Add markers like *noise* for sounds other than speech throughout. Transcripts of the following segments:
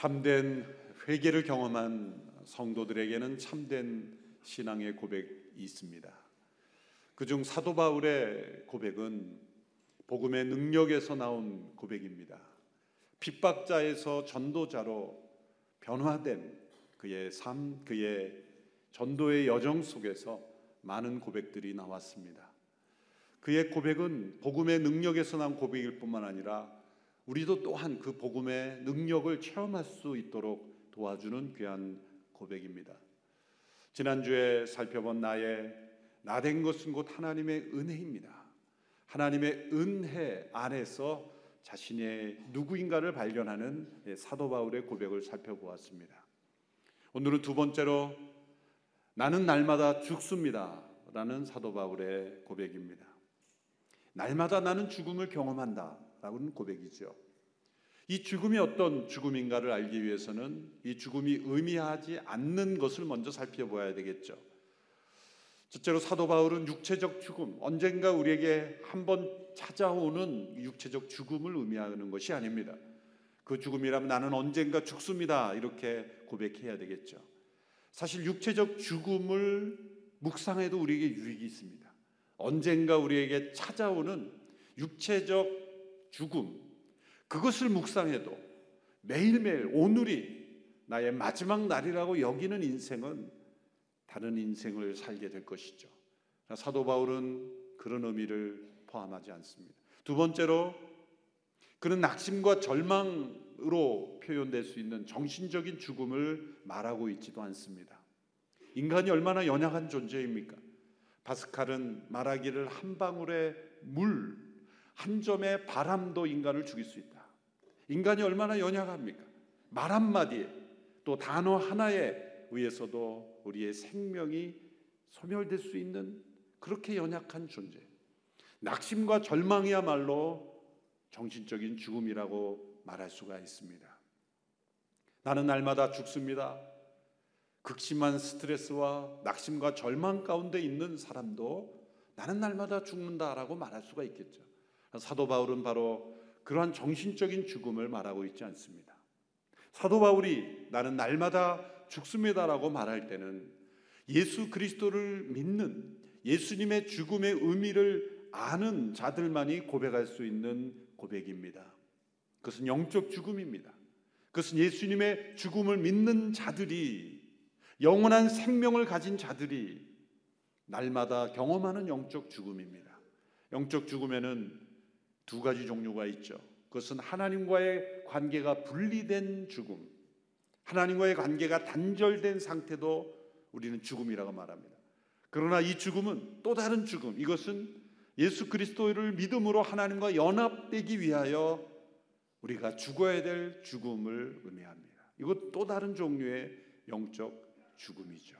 참된 회개를 경험한 성도들에게는 참된 신앙의 고백이 있습니다. 그중 사도 바울의 고백은 복음의 능력에서 나온 고백입니다. 핍박자에서 전도자로 변화된 그의 삶, 그의 전도의 여정 속에서 많은 고백들이 나왔습니다. 그의 고백은 복음의 능력에서 난 고백일 뿐만 아니라 우리도 또한 그 복음의 능력을 체험할 수 있도록 도와주는 귀한 고백입니다. 지난주에 살펴본 나의 나 된 것은 곧 하나님의 은혜입니다. 하나님의 은혜 안에서 자신의 누구인가를 발견하는 사도 바울의 고백을 살펴보았습니다. 오늘은 두 번째로 나는 날마다 죽습니다. 라는 사도 바울의 고백입니다. 날마다 나는 죽음을 경험한다. 라는 고백이죠. 이 죽음이 어떤 죽음인가를 알기 위해서는 이 죽음이 의미하지 않는 것을 먼저 살펴봐야 되겠죠. 첫째로 사도 바울은 육체적 죽음, 언젠가 우리에게 한번 찾아오는 육체적 죽음을 의미하는 것이 아닙니다. 그 죽음이라면 나는 언젠가 죽습니다. 이렇게 고백해야 되겠죠. 사실 육체적 죽음을 묵상해도 우리에게 유익이 있습니다. 언젠가 우리에게 찾아오는 육체적 죽음, 그것을 묵상해도 매일매일 오늘이 나의 마지막 날이라고 여기는 인생은 다른 인생을 살게 될 것이죠. 사도 바울은 그런 의미를 포함하지 않습니다. 두 번째로 그는 낙심과 절망으로 표현될 수 있는 정신적인 죽음을 말하고 있지도 않습니다. 인간이 얼마나 연약한 존재입니까? 바스칼은 말하기를 한 방울의 물, 한 점의 바람도 인간을 죽일 수 있다. 인간이 얼마나 연약합니까? 말 한마디에 또 단어 하나에 의해서도 우리의 생명이 소멸될 수 있는 그렇게 연약한 존재. 낙심과 절망이야말로 정신적인 죽음이라고 말할 수가 있습니다. 나는 날마다 죽습니다. 극심한 스트레스와 낙심과 절망 가운데 있는 사람도 나는 날마다 죽는다라고 말할 수가 있겠죠. 사도 바울은 바로 그러한 정신적인 죽음을 말하고 있지 않습니다. 사도 바울이 나는 날마다 죽습니다라고 말할 때는 예수 그리스도를 믿는 예수님의 죽음의 의미를 아는 자들만이 고백할 수 있는 고백입니다. 그것은 영적 죽음입니다. 그것은 예수님의 죽음을 믿는 자들이 영원한 생명을 가진 자들이 날마다 경험하는 영적 죽음입니다. 영적 죽음에는 두 가지 종류가 있죠. 그것은 하나님과의 관계가 분리된 죽음, 하나님과의 관계가 단절된 상태도 우리는 죽음이라고 말합니다. 그러나 이 죽음은 또 다른 죽음, 이것은 예수 그리스도를 믿음으로 하나님과 연합되기 위하여 우리가 죽어야 될 죽음을 의미합니다. 이것 또 다른 종류의 영적 죽음이죠.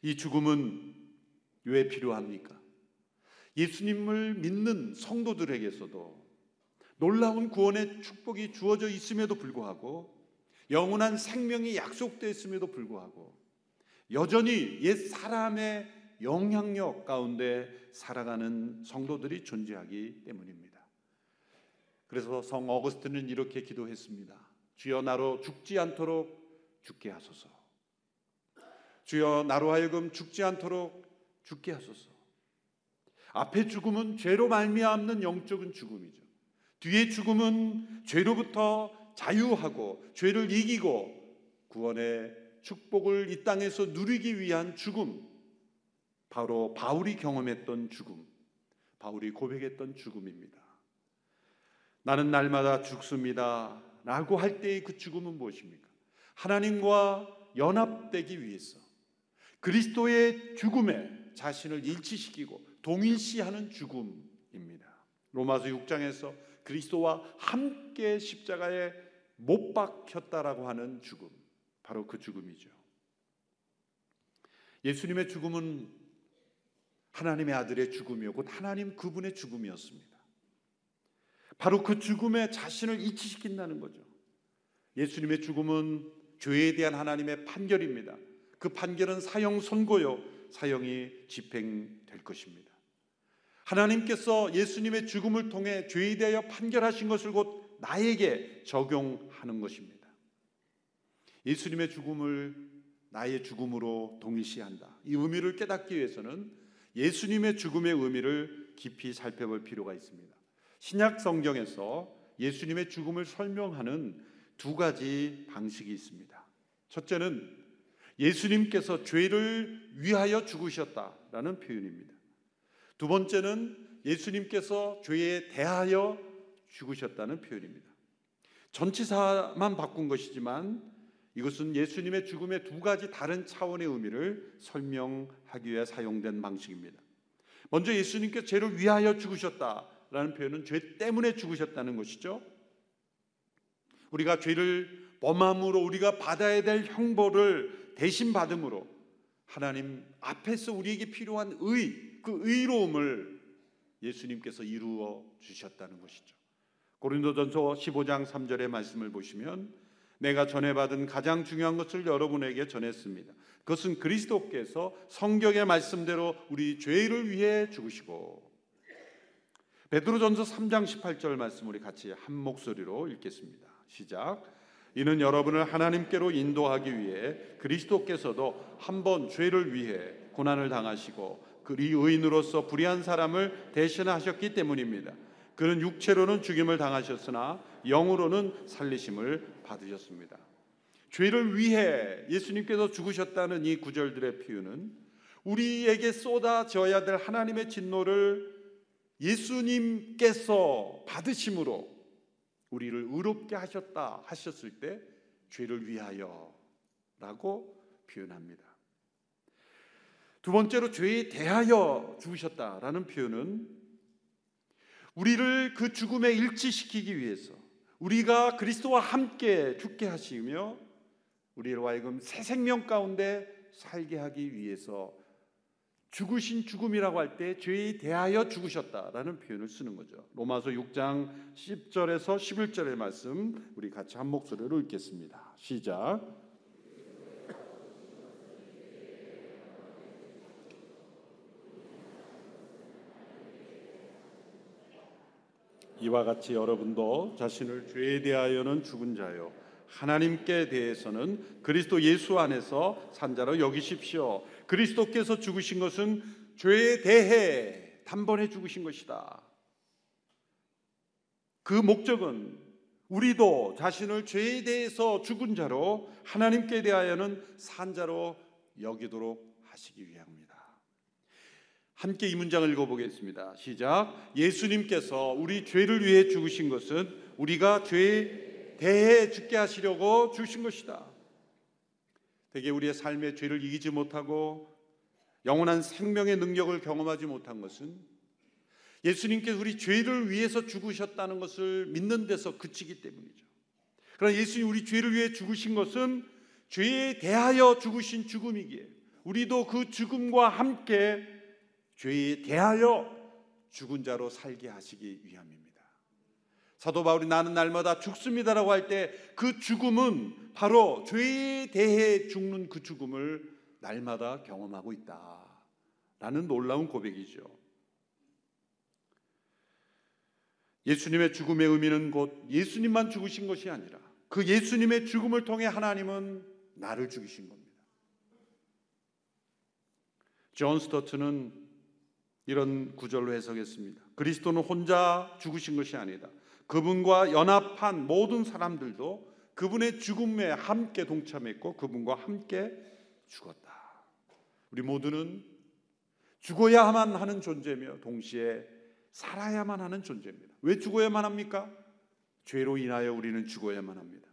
이 죽음은 왜 필요합니까? 예수님을 믿는 성도들에게서도 놀라운 구원의 축복이 주어져 있음에도 불구하고 영원한 생명이 약속되어 있음에도 불구하고 여전히 옛 사람의 영향력 가운데 살아가는 성도들이 존재하기 때문입니다. 그래서 성 어거스틴은 이렇게 기도했습니다. 주여 나로 죽지 않도록 죽게 하소서. 주여 나로 하여금 죽지 않도록 죽게 하소서. 앞에 죽음은 죄로 말미암는 영적인 죽음이죠. 뒤에 죽음은 죄로부터 자유하고 죄를 이기고 구원의 축복을 이 땅에서 누리기 위한 죽음. 바로 바울이 경험했던 죽음. 바울이 고백했던 죽음입니다. 나는 날마다 죽습니다. 라고 할 때의 그 죽음은 무엇입니까? 하나님과 연합되기 위해서 그리스도의 죽음에 자신을 일치시키고 동일시하는 죽음입니다. 로마서 6장에서 그리스도와 함께 십자가에 못 박혔다라고 하는 죽음. 바로 그 죽음이죠. 예수님의 죽음은 하나님의 아들의 죽음이요. 곧 하나님 그분의 죽음이었습니다. 바로 그 죽음에 자신을 이치시킨다는 거죠. 예수님의 죽음은 죄에 대한 하나님의 판결입니다. 그 판결은 사형 선고요. 사형이 집행될 것입니다. 하나님께서 예수님의 죽음을 통해 죄에 대하여 판결하신 것을 곧 나에게 적용하는 것입니다. 예수님의 죽음을 나의 죽음으로 동일시한다. 이 의미를 깨닫기 위해서는 예수님의 죽음의 의미를 깊이 살펴볼 필요가 있습니다. 신약 성경에서 예수님의 죽음을 설명하는 두 가지 방식이 있습니다. 첫째는 예수님께서 죄를 위하여 죽으셨다라는 표현입니다. 두 번째는 예수님께서 죄에 대하여 죽으셨다는 표현입니다. 전치사만 바꾼 것이지만 이것은 예수님의 죽음의 두 가지 다른 차원의 의미를 설명하기 위해 사용된 방식입니다. 먼저 예수님께서 죄를 위하여 죽으셨다라는 표현은 죄 때문에 죽으셨다는 것이죠. 우리가 죄를 범함으로 우리가 받아야 될 형벌을 대신 받음으로 하나님 앞에서 우리에게 필요한 의, 그 의로움을 예수님께서 이루어 주셨다는 것이죠. 고린도전서 15장 3절의 말씀을 보시면 내가 전해 받은 가장 중요한 것을 여러분에게 전했습니다. 그것은 그리스도께서 성경의 말씀대로 우리 죄를 위해 죽으시고 베드로전서 3장 18절 말씀 우리 같이 한 목소리로 읽겠습니다. 시작. 이는 여러분을 하나님께로 인도하기 위해 그리스도께서도 한번 죄를 위해 고난을 당하시고 그리 의인으로서 불의한 사람을 대신하셨기 때문입니다. 그는 육체로는 죽임을 당하셨으나 영으로는 살리심을 받으셨습니다. 죄를 위해 예수님께서 죽으셨다는 이 구절들의 표현은 우리에게 쏟아져야 될 하나님의 진노를 예수님께서 받으심으로 우리를 의롭게 하셨다 하셨을 때 죄를 위하여라고 표현합니다. 두 번째로 죄에 대하여 죽으셨다라는 표현은 우리를 그 죽음에 일치시키기 위해서 우리가 그리스도와 함께 죽게 하시며 우리로 하여금 새 생명 가운데 살게 하기 위해서 죽으신 죽음이라고 할 때 죄에 대하여 죽으셨다라는 표현을 쓰는 거죠. 로마서 6장 10절에서 11절의 말씀 우리 같이 한 목소리로 읽겠습니다. 시작. 이와 같이 여러분도 자신을 죄에 대하여는 죽은 자요 하나님께 대해서는 그리스도 예수 안에서 산자로 여기십시오. 그리스도께서 죽으신 것은 죄에 대해 단번에 죽으신 것이다. 그 목적은 우리도 자신을 죄에 대해서 죽은 자로 하나님께 대하여는 산자로 여기도록 하시기 위함입니다. 함께 이 문장을 읽어보겠습니다. 시작. 예수님께서 우리 죄를 위해 죽으신 것은 우리가 죄에 대해 죽게 하시려고 주신 것이다. 대개 우리의 삶의 죄를 이기지 못하고 영원한 생명의 능력을 경험하지 못한 것은 예수님께서 우리 죄를 위해서 죽으셨다는 것을 믿는 데서 그치기 때문이죠. 그러나 예수님 우리 죄를 위해 죽으신 것은 죄에 대하여 죽으신 죽음이기에 우리도 그 죽음과 함께 죄에 대하여 죽은 자로 살게 하시기 위함입니다. 사도 바울이 나는 날마다 죽습니다라고 할 때 그 죽음은 바로 죄에 대해 죽는 그 죽음을 날마다 경험하고 있다 라는 놀라운 고백이죠. 예수님의 죽음의 의미는 곧 예수님만 죽으신 것이 아니라 그 예수님의 죽음을 통해 하나님은 나를 죽이신 겁니다. 존 스토트는 이런 구절로 해석했습니다. 그리스도는 혼자 죽으신 것이 아니다. 그분과 연합한 모든 사람들도 그분의 죽음에 함께 동참했고 그분과 함께 죽었다. 우리 모두는 죽어야만 하는 존재며 동시에 살아야만 하는 존재입니다. 왜 죽어야만 합니까? 죄로 인하여 우리는 죽어야만 합니다.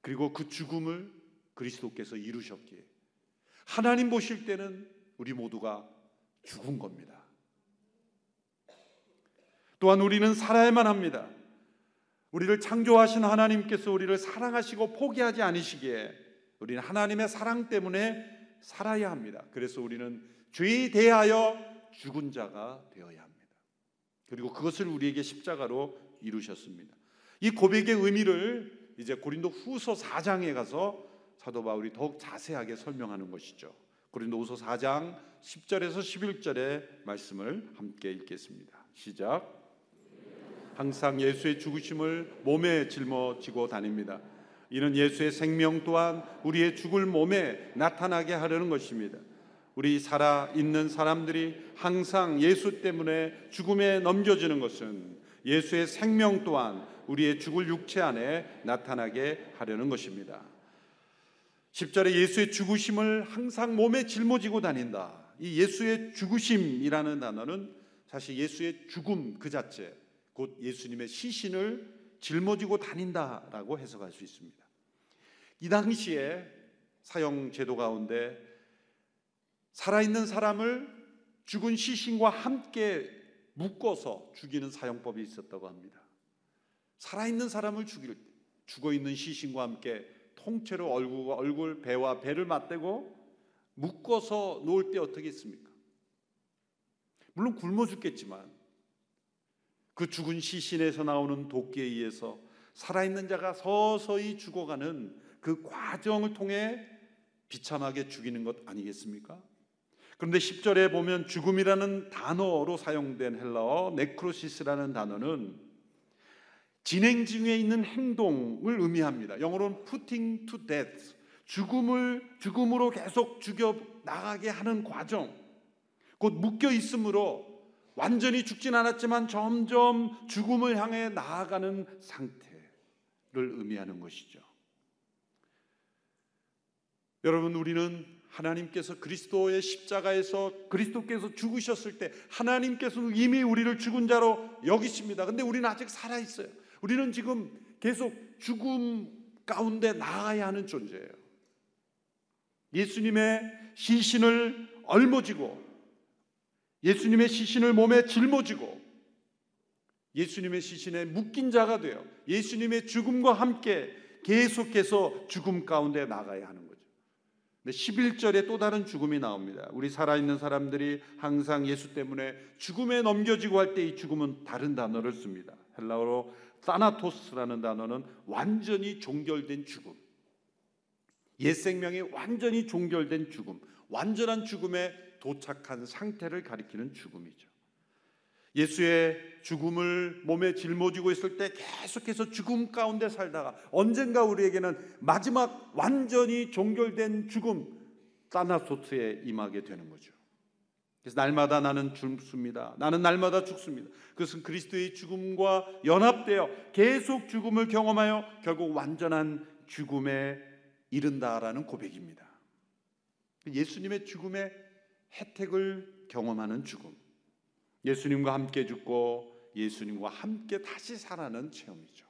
그리고 그 죽음을 그리스도께서 이루셨기에 하나님 보실 때는 우리 모두가 죽은 겁니다. 또한 우리는 살아야만 합니다. 우리를 창조하신 하나님께서 우리를 사랑하시고 포기하지 않으시기에 우리는 하나님의 사랑 때문에 살아야 합니다. 그래서 우리는 죄에 대하여 죽은 자가 되어야 합니다. 그리고 그것을 우리에게 십자가로 이루셨습니다. 이 고백의 의미를 이제 고린도 후서 4장에 가서 사도 바울이 더욱 자세하게 설명하는 것이죠. 고린도 후서 4장 10절에서 11절의 말씀을 함께 읽겠습니다. 시작. 항상 예수의 죽으심을 몸에 짊어지고 다닙니다. 이는 예수의 생명 또한 우리의 죽을 몸에 나타나게 하려는 것입니다. 우리 살아 있는 사람들이 항상 예수 때문에 죽음에 넘겨지는 것은 예수의 생명 또한 우리의 죽을 육체 안에 나타나게 하려는 것입니다. 10절에 예수의 죽으심을 항상 몸에 짊어지고 다닌다. 이 예수의 죽으심이라는 단어는 사실 예수의 죽음 그 자체, 곧 예수님의 시신을 짊어지고 다닌다라고 해석할 수 있습니다. 이 당시에 사형 제도 가운데 살아있는 사람을 죽은 시신과 함께 묶어서 죽이는 사형법이 있었다고 합니다. 살아있는 사람을 죽일 때 죽어 있는 시신과 함께 통째로 얼굴, 얼굴 배와 배를 맞대고 묶어서 놓을 때 어떻게 했습니까? 물론 굶어 죽겠지만 그 죽은 시신에서 나오는 도끼에 의해서 살아있는 자가 서서히 죽어가는 그 과정을 통해 비참하게 죽이는 것 아니겠습니까? 그런데 10절에 보면 죽음이라는 단어로 사용된 헬라어 네크로시스라는 단어는 진행 중에 있는 행동을 의미합니다. 영어로는 putting to death. 죽음을 죽음으로 계속 죽여 나가게 하는 과정. 곧 묶여 있으므로 완전히 죽진 않았지만 점점 죽음을 향해 나아가는 상태를 의미하는 것이죠. 여러분 우리는 하나님께서 그리스도의 십자가에서 그리스도께서 죽으셨을 때 하나님께서는 이미 우리를 죽은 자로 여기십니다. 근데 우리는 아직 살아 있어요. 우리는 지금 계속 죽음 가운데 나아야 하는 존재예요. 예수님의 시신을 얼머지고 예수님의 시신을 몸에 짊어지고 예수님의 시신에 묶인 자가 되어 예수님의 죽음과 함께 계속해서 죽음 가운데 나가야 하는 거죠. 근데 11절에 또 다른 죽음이 나옵니다. 우리 살아있는 사람들이 항상 예수 때문에 죽음에 넘겨지고 할 때 이 죽음은 다른 단어를 씁니다. 헬라어로 사나토스라는 단어는 완전히 종결된 죽음. 옛 생명이 완전히 종결된 죽음, 완전한 죽음에 도착한 상태를 가리키는 죽음이죠. 예수의 죽음을 몸에 짊어지고 있을 때 계속해서 죽음 가운데 살다가 언젠가 우리에게는 마지막 완전히 종결된 죽음 사나소트에 임하게 되는 거죠. 그래서 날마다 나는 죽습니다. 나는 날마다 죽습니다. 그것은 그리스도의 죽음과 연합되어 계속 죽음을 경험하여 결국 완전한 죽음에 이른다라는 고백입니다. 예수님의 죽음의 혜택을 경험하는 죽음. 예수님과 함께 죽고 예수님과 함께 다시 살아는 체험이죠.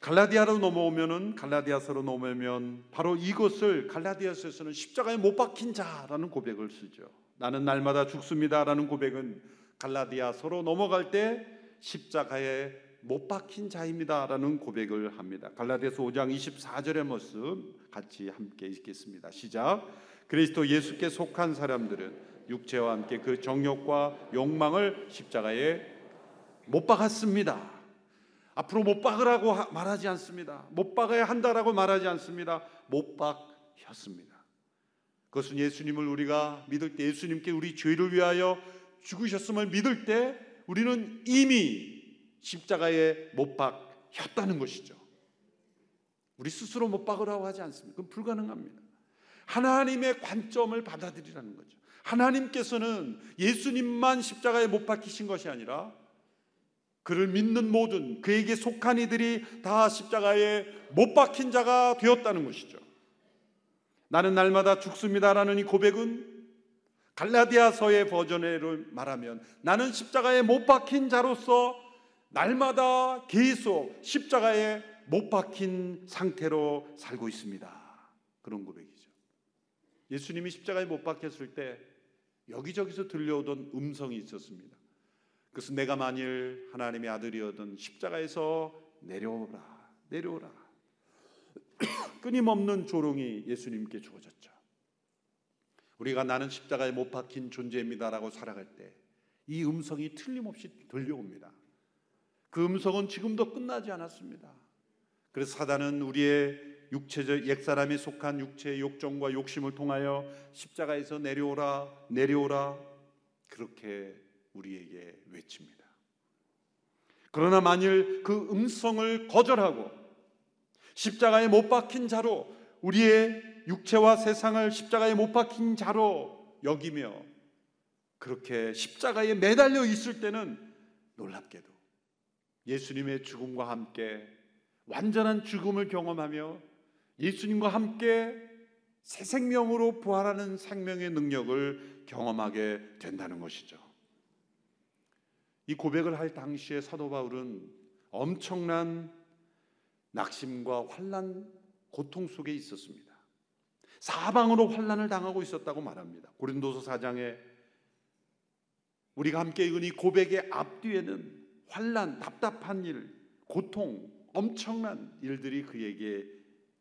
갈라디아로 넘어오면은 갈라디아서로 넘어오면 바로 이것을 갈라디아서에서는 십자가에 못 박힌 자라는 고백을 쓰죠. 나는 날마다 죽습니다라는 고백은 갈라디아서로 넘어갈 때 십자가에 못 박힌 자입니다라는 고백을 합니다. 갈라디아서 5장 24절의 모습 같이 함께 읽겠습니다. 시작. 그리스도 예수께 속한 사람들은 육체와 함께 그 정욕과 욕망을 십자가에 못 박았습니다. 앞으로 못 박으라고 말하지 않습니다. 못 박아야 한다라고 말하지 않습니다. 못 박혔습니다. 그것은 예수님을 우리가 믿을 때 예수님께 우리 죄를 위하여 죽으셨음을 믿을 때 우리는 이미 십자가에 못 박혔다는 것이죠. 우리 스스로 못 박으라고 하지 않습니다. 그건 불가능합니다. 하나님의 관점을 받아들이라는 거죠. 하나님께서는 예수님만 십자가에 못 박히신 것이 아니라 그를 믿는 모든 그에게 속한 이들이 다 십자가에 못 박힌 자가 되었다는 것이죠. 나는 날마다 죽습니다라는 이 고백은 갈라디아서의 버전을 말하면 나는 십자가에 못 박힌 자로서 날마다 계속 십자가에 못 박힌 상태로 살고 있습니다. 그런 고백이죠. 예수님이 십자가에 못 박혔을 때 여기저기서 들려오던 음성이 있었습니다. 그것은 내가 만일 하나님의 아들이어든 십자가에서 내려오라, 내려오라. *coughs* 끊임없는 조롱이 예수님께 주어졌죠. 우리가 나는 십자가에 못 박힌 존재입니다라고 살아갈 때 이 음성이 틀림없이 들려옵니다. 그 음성은 지금도 끝나지 않았습니다. 그래서 사단은 우리의 육체적 옛사람에 속한 육체의 욕정과 욕심을 통하여 십자가에서 내려오라, 내려오라 그렇게 우리에게 외칩니다. 그러나 만일 그 음성을 거절하고 십자가에 못 박힌 자로 우리의 육체와 세상을 십자가에 못 박힌 자로 여기며 그렇게 십자가에 매달려 있을 때는 놀랍게도 예수님의 죽음과 함께 완전한 죽음을 경험하며 예수님과 함께 새 생명으로 부활하는 생명의 능력을 경험하게 된다는 것이죠. 이 고백을 할 당시에 사도 바울은 엄청난 낙심과 환란, 고통 속에 있었습니다. 사방으로 환란을 당하고 있었다고 말합니다. 고린도서 4장에 우리가 함께 읽은 이 고백의 앞뒤에는 환란, 답답한 일, 고통, 엄청난 일들이 그에게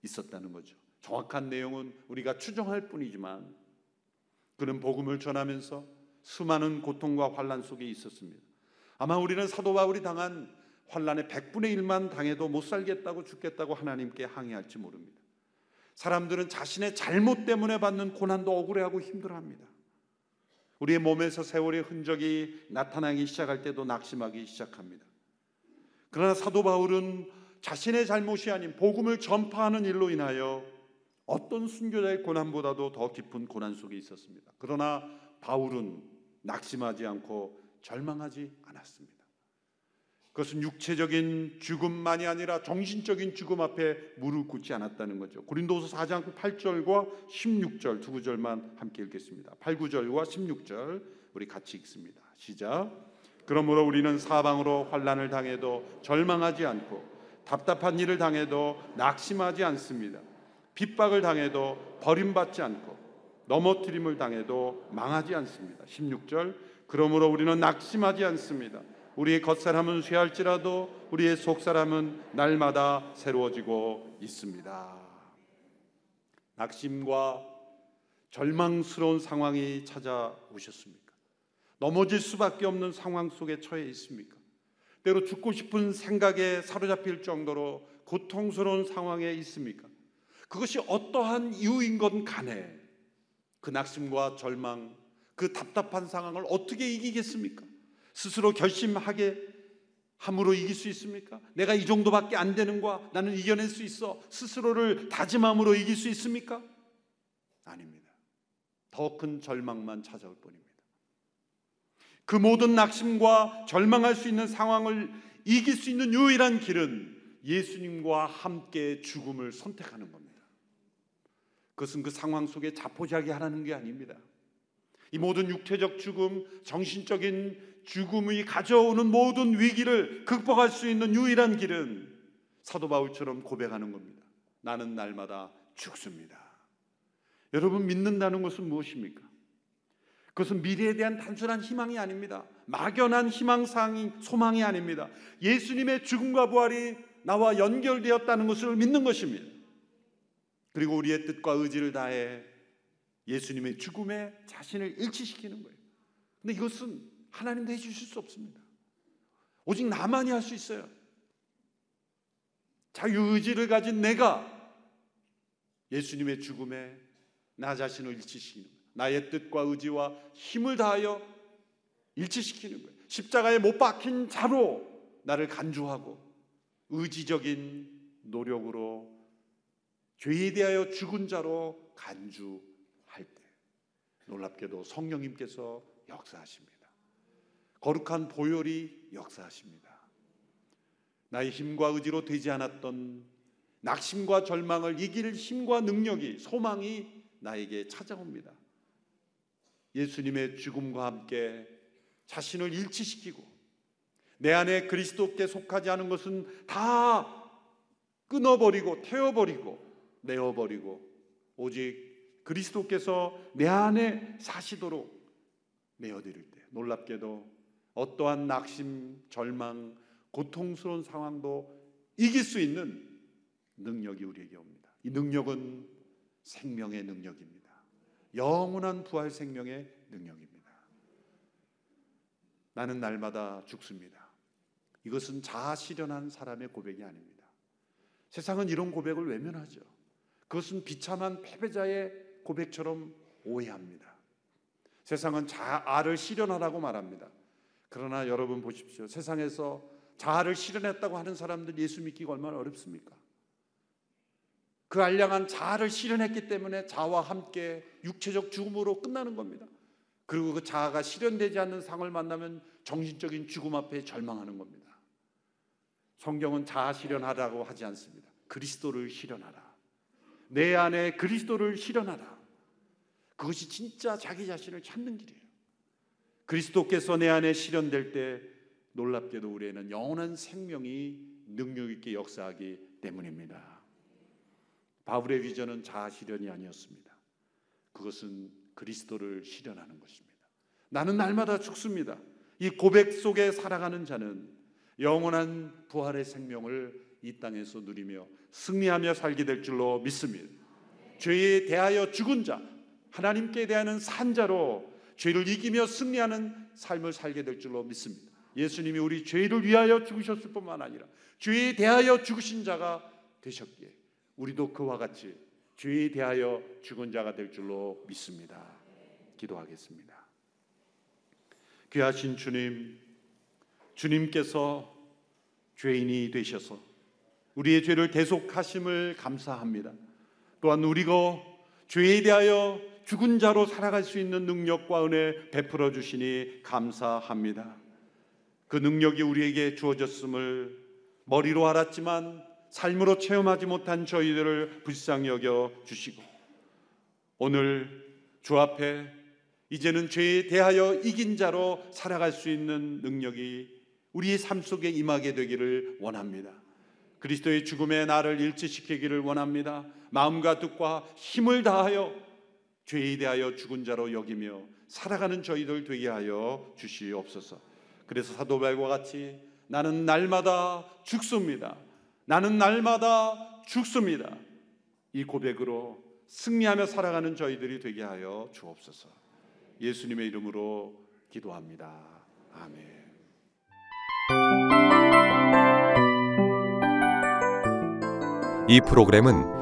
있었다는 거죠. 정확한 내용은 우리가 추정할 뿐이지만 그는 복음을 전하면서 수많은 고통과 환란 속에 있었습니다. 아마 우리는 사도 바울이 당한 환란의 100분의 1만 당해도 못 살겠다고 죽겠다고 하나님께 항의할지 모릅니다. 사람들은 자신의 잘못 때문에 받는 고난도 억울해하고 힘들어합니다. 우리의 몸에서 세월의 흔적이 나타나기 시작할 때도 낙심하기 시작합니다. 그러나 사도 바울은 자신의 잘못이 아닌 복음을 전파하는 일로 인하여 어떤 순교자의 고난보다도 더 깊은 고난 속에 있었습니다. 그러나 바울은 낙심하지 않고 절망하지 않았습니다. 그것은 육체적인 죽음만이 아니라 정신적인 죽음 앞에 무릎 꿇지 않았다는 거죠. 고린도서 4장 8절과 16절 두 구절만 함께 읽겠습니다. 8, 9절과 16절 우리 같이 읽습니다. 시작. 그러므로 우리는 사방으로 환난을 당해도 절망하지 않고 답답한 일을 당해도 낙심하지 않습니다. 핍박을 당해도 버림받지 않고 넘어뜨림을 당해도 망하지 않습니다. 16절 그러므로 우리는 낙심하지 않습니다. 우리의 겉사람은 쇠할지라도 우리의 속사람은 날마다 새로워지고 있습니다. 낙심과 절망스러운 상황이 찾아오셨습니까? 넘어질 수밖에 없는 상황 속에 처해 있습니까? 때로 죽고 싶은 생각에 사로잡힐 정도로 고통스러운 상황에 있습니까? 그것이 어떠한 이유인 건 간에 그 낙심과 절망, 그 답답한 상황을 어떻게 이기겠습니까? 스스로 결심하게 함으로 이길 수 있습니까? 내가 이 정도밖에 안 되는 거야. 나는 이겨낼 수 있어. 스스로를 다짐함으로 이길 수 있습니까? 아닙니다. 더 큰 절망만 찾아올 뿐입니다. 그 모든 낙심과 절망할 수 있는 상황을 이길 수 있는 유일한 길은 예수님과 함께 죽음을 선택하는 겁니다. 그것은 그 상황 속에 자포자기 하라는 게 아닙니다. 이 모든 육체적 죽음, 정신적인 죽음이 가져오는 모든 위기를 극복할 수 있는 유일한 길은 사도 바울처럼 고백하는 겁니다. 나는 날마다 죽습니다. 여러분 믿는다는 것은 무엇입니까? 그것은 미래에 대한 단순한 희망이 아닙니다. 막연한 희망상이 소망이 아닙니다. 예수님의 죽음과 부활이 나와 연결되었다는 것을 믿는 것입니다. 그리고 우리의 뜻과 의지를 다해 예수님의 죽음에 자신을 일치시키는 거예요. 근데 이것은 하나님도 해주실 수 없습니다. 오직 나만이 할 수 있어요. 자유의지를 가진 내가 예수님의 죽음에 나 자신을 일치시키는 거예요. 나의 뜻과 의지와 힘을 다하여 일치시키는 거예요. 십자가에 못 박힌 자로 나를 간주하고 의지적인 노력으로 죄에 대하여 죽은 자로 간주할 때 놀랍게도 성령님께서 역사하십니다. 거룩한 보혈이 역사하십니다. 나의 힘과 의지로 되지 않았던 낙심과 절망을 이길 힘과 능력이 소망이 나에게 찾아옵니다. 예수님의 죽음과 함께 자신을 일치시키고 내 안에 그리스도께 속하지 않은 것은 다 끊어버리고 태워버리고 내어버리고 오직 그리스도께서 내 안에 사시도록 내어드릴 때 놀랍게도 어떠한 낙심, 절망, 고통스러운 상황도 이길 수 있는 능력이 우리에게 옵니다. 이 능력은 생명의 능력입니다. 영원한 부활 생명의 능력입니다. 나는 날마다 죽습니다. 이것은 자아 실현한 사람의 고백이 아닙니다. 세상은 이런 고백을 외면하죠. 그것은 비참한 패배자의 고백처럼 오해합니다. 세상은 자아를 실현하라고 말합니다. 그러나 여러분 보십시오. 세상에서 자아를 실현했다고 하는 사람들 예수 믿기가 얼마나 어렵습니까? 그 알량한 자아를 실현했기 때문에 자와 함께 육체적 죽음으로 끝나는 겁니다. 그리고 그 자아가 실현되지 않는 상을 만나면 정신적인 죽음 앞에 절망하는 겁니다. 성경은 자아 실현하라고 하지 않습니다. 그리스도를 실현하라. 내 안에 그리스도를 실현하라. 그것이 진짜 자기 자신을 찾는 길이에요. 그리스도께서 내 안에 실현될 때 놀랍게도 우리에는 영원한 생명이 능력 있게 역사하기 때문입니다. 바울의 비전은 자아 실현이 아니었습니다. 그것은 그리스도를 실현하는 것입니다. 나는 날마다 죽습니다. 이 고백 속에 살아가는 자는 영원한 부활의 생명을 이 땅에서 누리며 승리하며 살게 될 줄로 믿습니다. 죄에 대하여 죽은 자, 하나님께 대하는 산자로 죄를 이기며 승리하는 삶을 살게 될 줄로 믿습니다. 예수님이 우리 죄를 위하여 죽으셨을 뿐만 아니라 죄에 대하여 죽으신 자가 되셨기에 우리도 그와 같이 죄에 대하여 죽은 자가 될 줄로 믿습니다. 기도하겠습니다. 귀하신 주님, 주님께서 죄인이 되셔서 우리의 죄를 대속하심을 감사합니다. 또한 우리가 죄에 대하여 죽은 자로 살아갈 수 있는 능력과 은혜 베풀어 주시니 감사합니다. 그 능력이 우리에게 주어졌음을 머리로 알았지만 삶으로 체험하지 못한 저희들을 불쌍히 여겨 주시고 오늘 주 앞에 이제는 죄에 대하여 이긴 자로 살아갈 수 있는 능력이 우리의 삶 속에 임하게 되기를 원합니다. 그리스도의 죽음에 나를 일치시키기를 원합니다. 마음과 뜻과 힘을 다하여 죄에 대하여 죽은 자로 여기며 살아가는 저희들 되게 하여 주시옵소서. 그래서 사도 바울과 같이 나는 날마다 죽습니다. 나는 날마다 죽습니다. 이 고백으로 승리하며 살아가는 저희들이 되게 하여 주옵소서. 예수님의 이름으로 기도합니다. 아멘. 이 프로그램은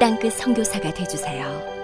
땅끝 성교사가 되주세요